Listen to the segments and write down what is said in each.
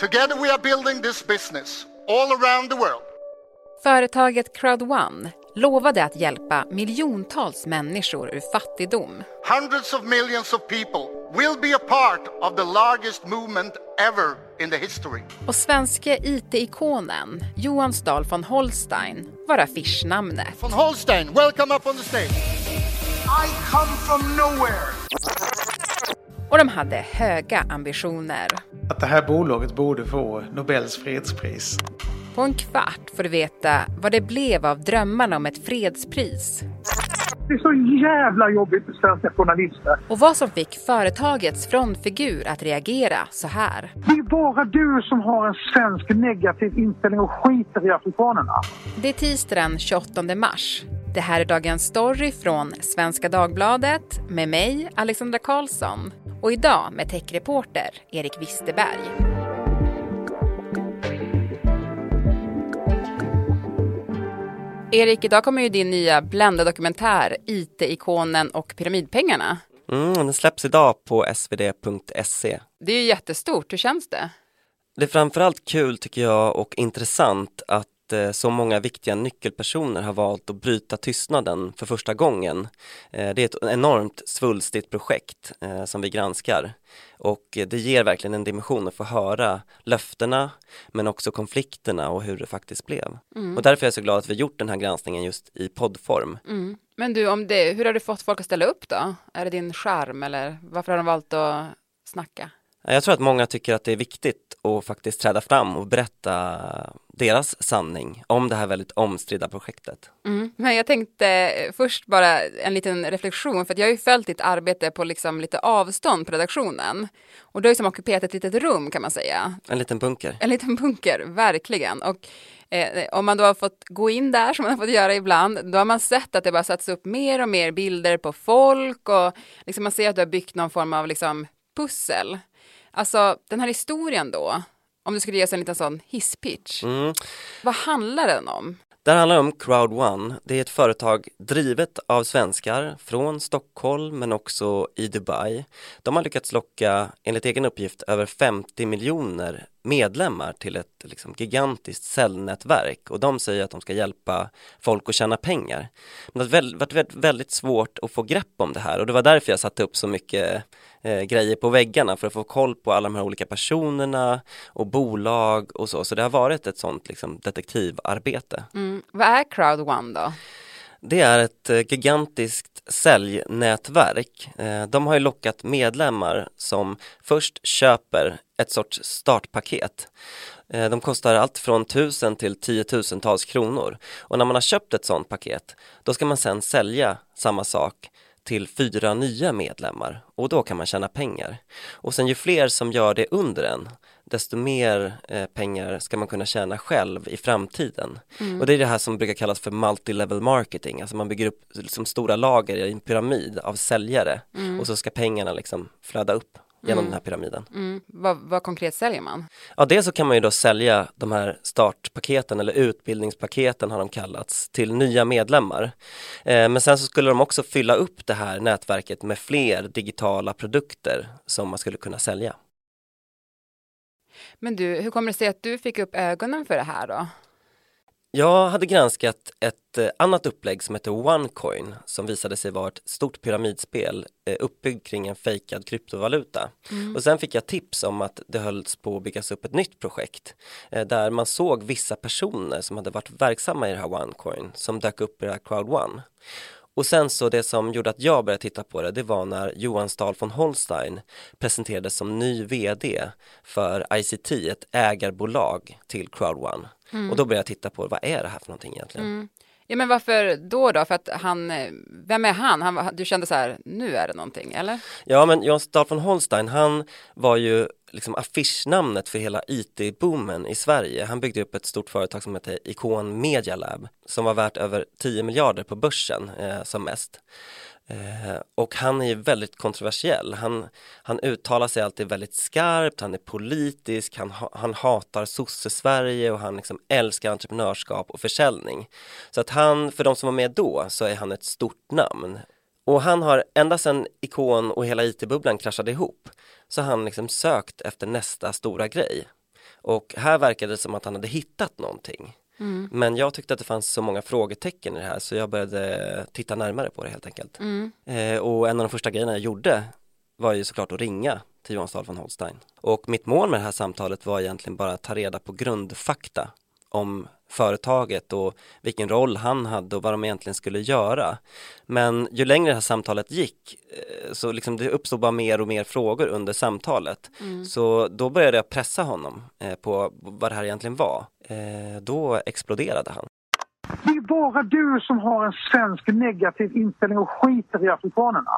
Together we are building this business all around the world. Företaget Crowd1 lovade att hjälpa miljontals människor ur fattigdom. Hundreds of millions of people will be a part of the largest movement ever in the history. Och svenske IT-ikonen Johan Stahl von Holstein var affischnamnet. Von Holstein, welcome up on the stage. I come from nowhere. Och de hade höga ambitioner. Att det här bolaget borde få Nobels fredspris. På en kvart får du veta vad det blev av drömmarna om ett fredspris. Det är så jävla jobbigt för svenska journalister. Och vad som fick företagets frontfigur att reagera så här. Det är bara du som har en svensk negativ inställning och skiter i afrikanerna. Det är tisdag den 28 mars. Det här är dagens story från Svenska Dagbladet med mig, Alexandra Karlsson. Och idag med techreporter Erik Wisterberg. Erik, idag kommer ju din nya Blenda-dokumentär IT-ikonen och pyramidpengarna. Mm, den släpps idag på svd.se. Det är ju jättestort, hur känns det? Det är framförallt kul tycker jag och intressant att eh, så många viktiga nyckelpersoner har valt att bryta tystnaden för första gången. Eh, det är ett enormt svulstigt projekt eh, som vi granskar och det ger verkligen en dimension att få höra löftena men också konflikterna och hur det faktiskt blev. Mm. Och därför är jag så glad att vi gjort den här granskningen just i poddform. Mm. Men du, om det, hur har du fått folk att ställa upp då? Är det din charm eller varför har de valt att snacka? Jag tror att många tycker att det är viktigt att faktiskt träda fram och berätta deras sanning om det här väldigt omstridda projektet. Mm. Men jag tänkte först bara en liten reflektion för jag har ju följt ditt arbete på liksom lite avstånd på redaktionen och du har ju som ockuperat ett litet rum kan man säga. En liten bunker. En liten bunker, verkligen. Och eh, om man då har fått gå in där som man har fått göra ibland, då har man sett att det bara satts upp mer och mer bilder på folk och liksom man ser att du har byggt någon form av liksom pussel. Alltså den här historien då, om du skulle ge oss en liten sån hisspitch. Mm. Vad handlar den om? Det handlar om Crowd1. Det är ett företag drivet av svenskar från Stockholm men också i Dubai. De har lyckats locka, enligt egen uppgift, över 50 miljoner medlemmar till ett liksom, gigantiskt säljnätverk och de säger att de ska hjälpa folk att tjäna pengar. Men det har varit väldigt svårt att få grepp om det här och det var därför jag satte upp så mycket eh, grejer på väggarna för att få koll på alla de här olika personerna och bolag och så. Så det har varit ett sånt liksom, detektivarbete. Mm. Vad är Crowd1 då? Det är ett eh, gigantiskt säljnätverk. Eh, de har ju lockat medlemmar som först köper ett sorts startpaket. Eh, de kostar allt från tusen till tiotusentals kronor och när man har köpt ett sådant paket då ska man sen sälja samma sak till fyra nya medlemmar och då kan man tjäna pengar. Och sen ju fler som gör det under en, desto mer eh, pengar ska man kunna tjäna själv i framtiden. Mm. Och det är det här som brukar kallas för multi-level marketing, alltså man bygger upp liksom stora lager i en pyramid av säljare mm. och så ska pengarna liksom flöda upp genom mm. den här pyramiden. Mm. Vad, vad, konkret säljer man? Ja, dels så kan man ju då sälja de här startpaketen eller utbildningspaketen har de kallats till nya medlemmar. Eh, men sen så skulle de också fylla upp det här nätverket med fler digitala produkter som man skulle kunna sälja. Men du, hur kommer det sig att du fick upp ögonen för det här då? Jag hade granskat ett eh, annat upplägg som heter OneCoin som visade sig vara ett stort pyramidspel eh, uppbyggt kring en fejkad kryptovaluta. Mm. Och sen fick jag tips om att det hölls på att byggas upp ett nytt projekt eh, där man såg vissa personer som hade varit verksamma i det här OneCoin som dök upp i det här Crowd1. Och sen så det som gjorde att jag började titta på det, det var när Johan Stahl von Holstein presenterades som ny VD för ICT, ett ägarbolag till Crowd1. Mm. Och då började jag titta på vad är det här för någonting egentligen? Mm. Ja men varför då då? För att han, vem är han? han du kände så här, nu är det någonting eller? Ja men Jan Stahl von Holstein, han var ju liksom affischnamnet för hela IT-boomen i Sverige. Han byggde upp ett stort företag som heter Icon Media Lab som var värt över 10 miljarder på börsen eh, som mest. Eh, och han är ju väldigt kontroversiell. Han, han uttalar sig alltid väldigt skarpt, han är politisk, han, han hatar sosse-Sverige och han liksom älskar entreprenörskap och försäljning. Så att han, för de som var med då, så är han ett stort namn. Och han har ända sedan Ikon och hela IT-bubblan kraschade ihop så han liksom sökt efter nästa stora grej. Och här verkade det som att han hade hittat någonting. Men jag tyckte att det fanns så många frågetecken i det här så jag började titta närmare på det helt enkelt. Eh, och en av de första grejerna jag gjorde var ju såklart att ringa till Johan Stahl von Holstein. Och mitt mål med det här samtalet var egentligen bara att ta reda på grundfakta om företaget och vilken roll han hade och vad de egentligen skulle göra. Men ju längre det här samtalet gick eh, så liksom det uppstod bara mer och mer frågor under samtalet. Så då började jag pressa honom eh, på vad det här egentligen var. Eh, Då exploderade han. Det är bara du som har en svensk negativ inställning och skiter i afrikanerna.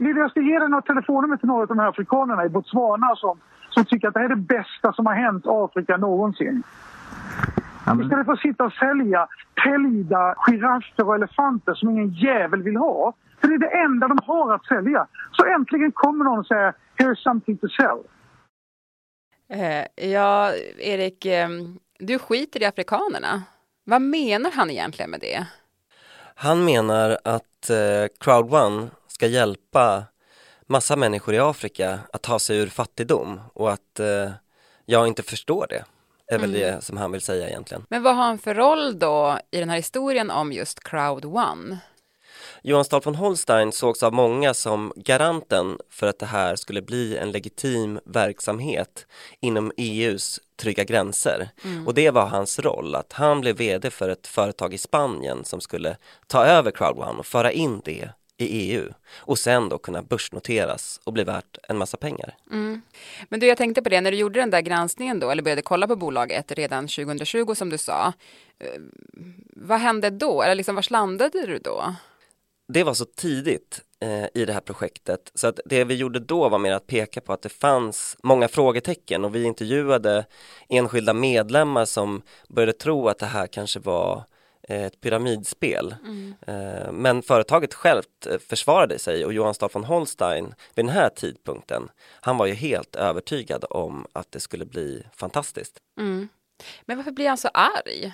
Lille, jag ska ge dig några telefonnummer till några av de här afrikanerna i Botswana som, som tycker att det här är det bästa som har hänt Afrika någonsin. Istället för att sitta och sälja täljda giraffer och elefanter som ingen jävel vill ha. För det är det enda de har att sälja. Så äntligen kommer någon och säger “Here's something to sell”. Eh, ja, Erik, eh, du skiter i afrikanerna. Vad menar han egentligen med det? Han menar att eh, Crowd One ska hjälpa massa människor i Afrika att ta sig ur fattigdom och att eh, jag inte förstår det. Är väl det som han vill säga egentligen. Men vad har han för roll då i den här historien om just Crowd One? Johan Stahl von Holstein sågs av många som garanten för att det här skulle bli en legitim verksamhet inom EUs trygga gränser. Och det var hans roll, att han blev vd för ett företag i Spanien som skulle ta över Crowd One och föra in det i EU och sen då kunna börsnoteras och bli värt en massa pengar. Men du, jag tänkte på det, när du gjorde den där granskningen då, eller började kolla på bolaget redan 2020 som du sa, eh, vad hände då? Eller liksom, vars landade du då? det var så tidigt eh, i det här projektet så att det vi gjorde då var mer att peka på att det fanns många frågetecken och vi intervjuade enskilda medlemmar som började tro att det här kanske var ett pyramidspel. Eh, men företaget självt eh, försvarade sig och Johan Stahl von Holstein vid den här tidpunkten, han var ju helt övertygad om att det skulle bli fantastiskt. Men varför blir han så arg?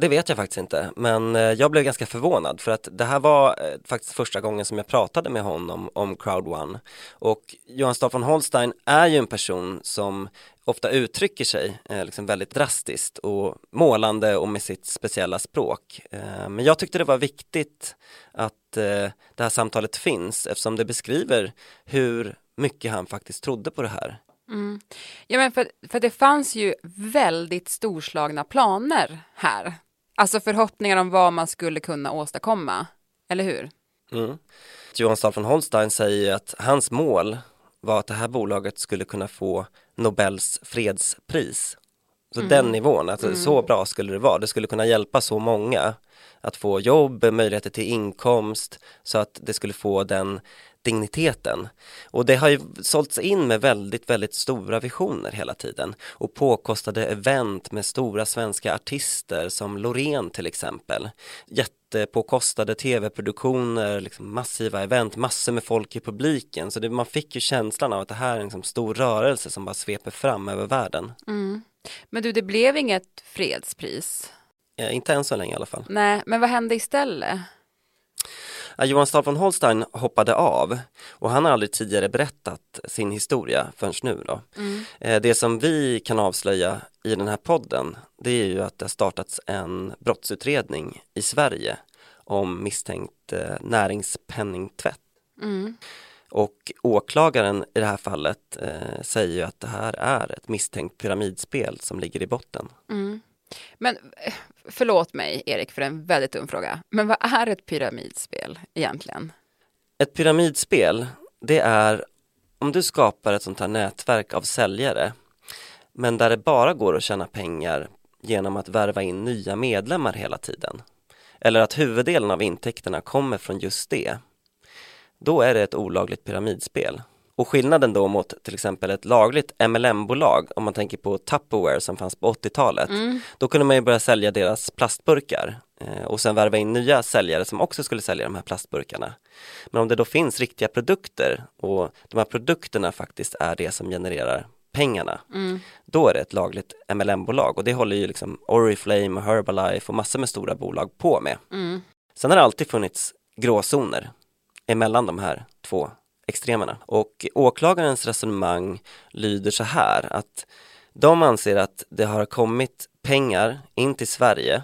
Det vet jag faktiskt inte, men eh, jag blev ganska förvånad för att det här var eh, faktiskt första gången som jag pratade med honom om Crowd One. Och Johan Stahl von Holstein är ju en person som ofta uttrycker sig eh, liksom väldigt drastiskt och målande och med sitt speciella språk. Eh, men jag tyckte det var viktigt att eh, det här samtalet finns eftersom det beskriver hur mycket han faktiskt trodde på det här. Mm. Ja, men för, för det fanns ju väldigt storslagna planer här. Alltså förhoppningar om vad man skulle kunna åstadkomma, eller hur? Mm. Johan Stahl von Holstein säger att hans mål var att det här bolaget skulle kunna få Nobels fredspris. Så den nivån, alltså så bra skulle det vara. Det skulle kunna hjälpa så många att få jobb, möjligheter till inkomst så att det skulle få den digniteten. Och det har ju sålts in med väldigt, väldigt stora visioner hela tiden och påkostade event med stora svenska artister som Loreen till exempel. Jättepåkostade tv-produktioner, liksom massiva event, massor med folk i publiken. Så det, man fick ju känslan av att det här är en liksom stor rörelse som bara sveper fram över världen. Men du, det blev inget fredspris. Eh, inte än så länge i alla fall. Nej, men vad hände istället? Ja, Johan Stahl von Holstein hoppade av och han har aldrig tidigare berättat sin historia förrän nu då. Eh, Det som vi kan avslöja i den här podden det är ju att det har startats en brottsutredning i Sverige om misstänkt eh, näringspenningtvätt. Och åklagaren i det här fallet eh, säger ju att det här är ett misstänkt pyramidspel som ligger i botten. Men eh, förlåt mig, Erik, för en väldigt dum fråga. Men vad är ett pyramidspel egentligen? Ett pyramidspel, det är om du skapar ett sånt här nätverk av säljare men där det bara går att tjäna pengar genom att värva in nya medlemmar hela tiden eller att huvuddelen av intäkterna kommer från just det då är det ett olagligt pyramidspel. Och skillnaden då mot till exempel ett lagligt MLM-bolag, om man tänker på Tupperware som fanns på 80-talet, då kunde man ju börja sälja deras plastburkar eh, och sen värva in nya säljare som också skulle sälja de här plastburkarna. Men om det då finns riktiga produkter och de här produkterna faktiskt är det som genererar pengarna, då är det ett lagligt MLM-bolag och det håller ju liksom Oriflame Herbalife och massor med stora bolag på med. Sen har det alltid funnits gråzoner emellan de här två extremerna. Och åklagarens resonemang lyder så här att De anser att det har kommit pengar in till Sverige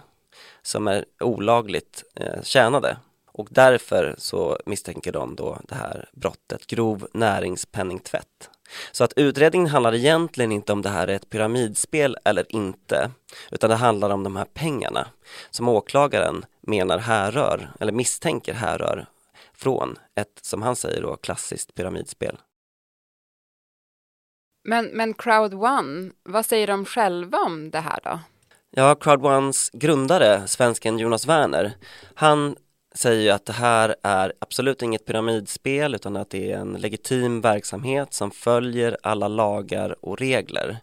som är olagligt eh, tjänade och därför så misstänker de då det här brottet grov näringspenningtvätt. Så att utredningen handlar egentligen inte om det här är ett pyramidspel eller inte, utan det handlar om de här pengarna som åklagaren menar härrör, eller misstänker härrör från ett, som han säger då, klassiskt pyramidspel. Men, men Crowd One, vad säger de själva om det här då? Ja, Crowd Ones grundare, svensken Jonas Werner, han säger ju att det här är absolut inget pyramidspel utan att det är en legitim verksamhet som följer alla lagar och regler.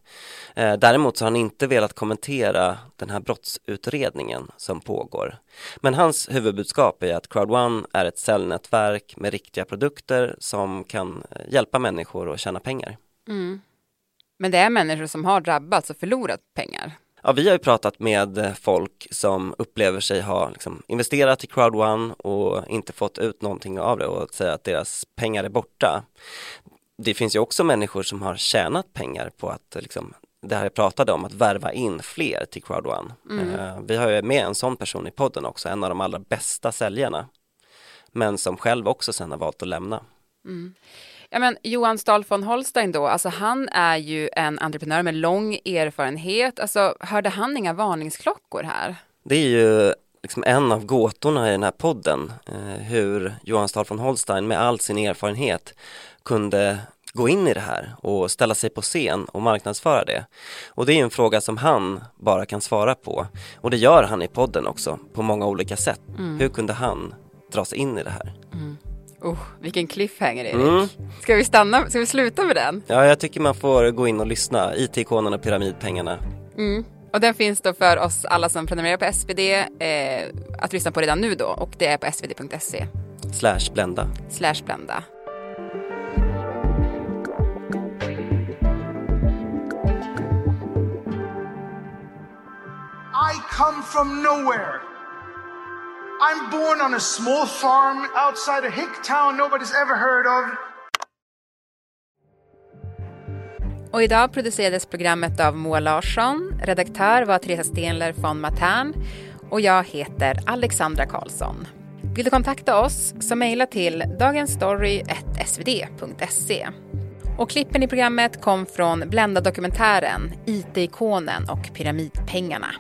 Eh, däremot så har han inte velat kommentera den här brottsutredningen som pågår. Men hans huvudbudskap är att Crowd1 är ett säljnätverk med riktiga produkter som kan eh, hjälpa människor att tjäna pengar. Mm. Men det är människor som har drabbats och förlorat pengar. Ja, vi har ju pratat med folk som upplever sig ha liksom, investerat i Crowd1 och inte fått ut någonting av det och säger att deras pengar är borta. Det finns ju också människor som har tjänat pengar på att liksom, det här jag pratade om, att värva in fler till Crowd1. Mm. Uh, vi har ju med en sån person i podden också, en av de allra bästa säljarna. Men som själv också sen har valt att lämna. Mm. Ja, men Johan Stahl von Holstein då, alltså han är ju en entreprenör med lång erfarenhet. Alltså, hörde han inga varningsklockor här? Det är ju liksom en av gåtorna i den här podden, eh, hur Johan Stahl von Holstein med all sin erfarenhet kunde gå in i det här och ställa sig på scen och marknadsföra det. Och det är en fråga som han bara kan svara på. Och det gör han i podden också, på många olika sätt. Mm. Hur kunde han dras in i det här? Mm. Oh, vilken cliffhanger Erik. Mm. Ska vi stanna, ska vi sluta med den? Ja, jag tycker man får gå in och lyssna. IT-ikonerna, pyramidpengarna. Mm. Och den finns då för oss alla som prenumererar på SvD eh, att lyssna på redan nu då och det är på svd.se. Slash blända. Slash blända. I come from nowhere. I'm born on a small farm outside a hick town nobody's ever heard of. Och idag producerades programmet av Moa Larsson. Redaktör var Teresa Stenler von Matern och jag heter Alexandra Karlsson. Vill du kontakta oss så mejla till dagensstory.svd.se. Och klippen i programmet kom från Blända dokumentären IT-ikonen och pyramidpengarna.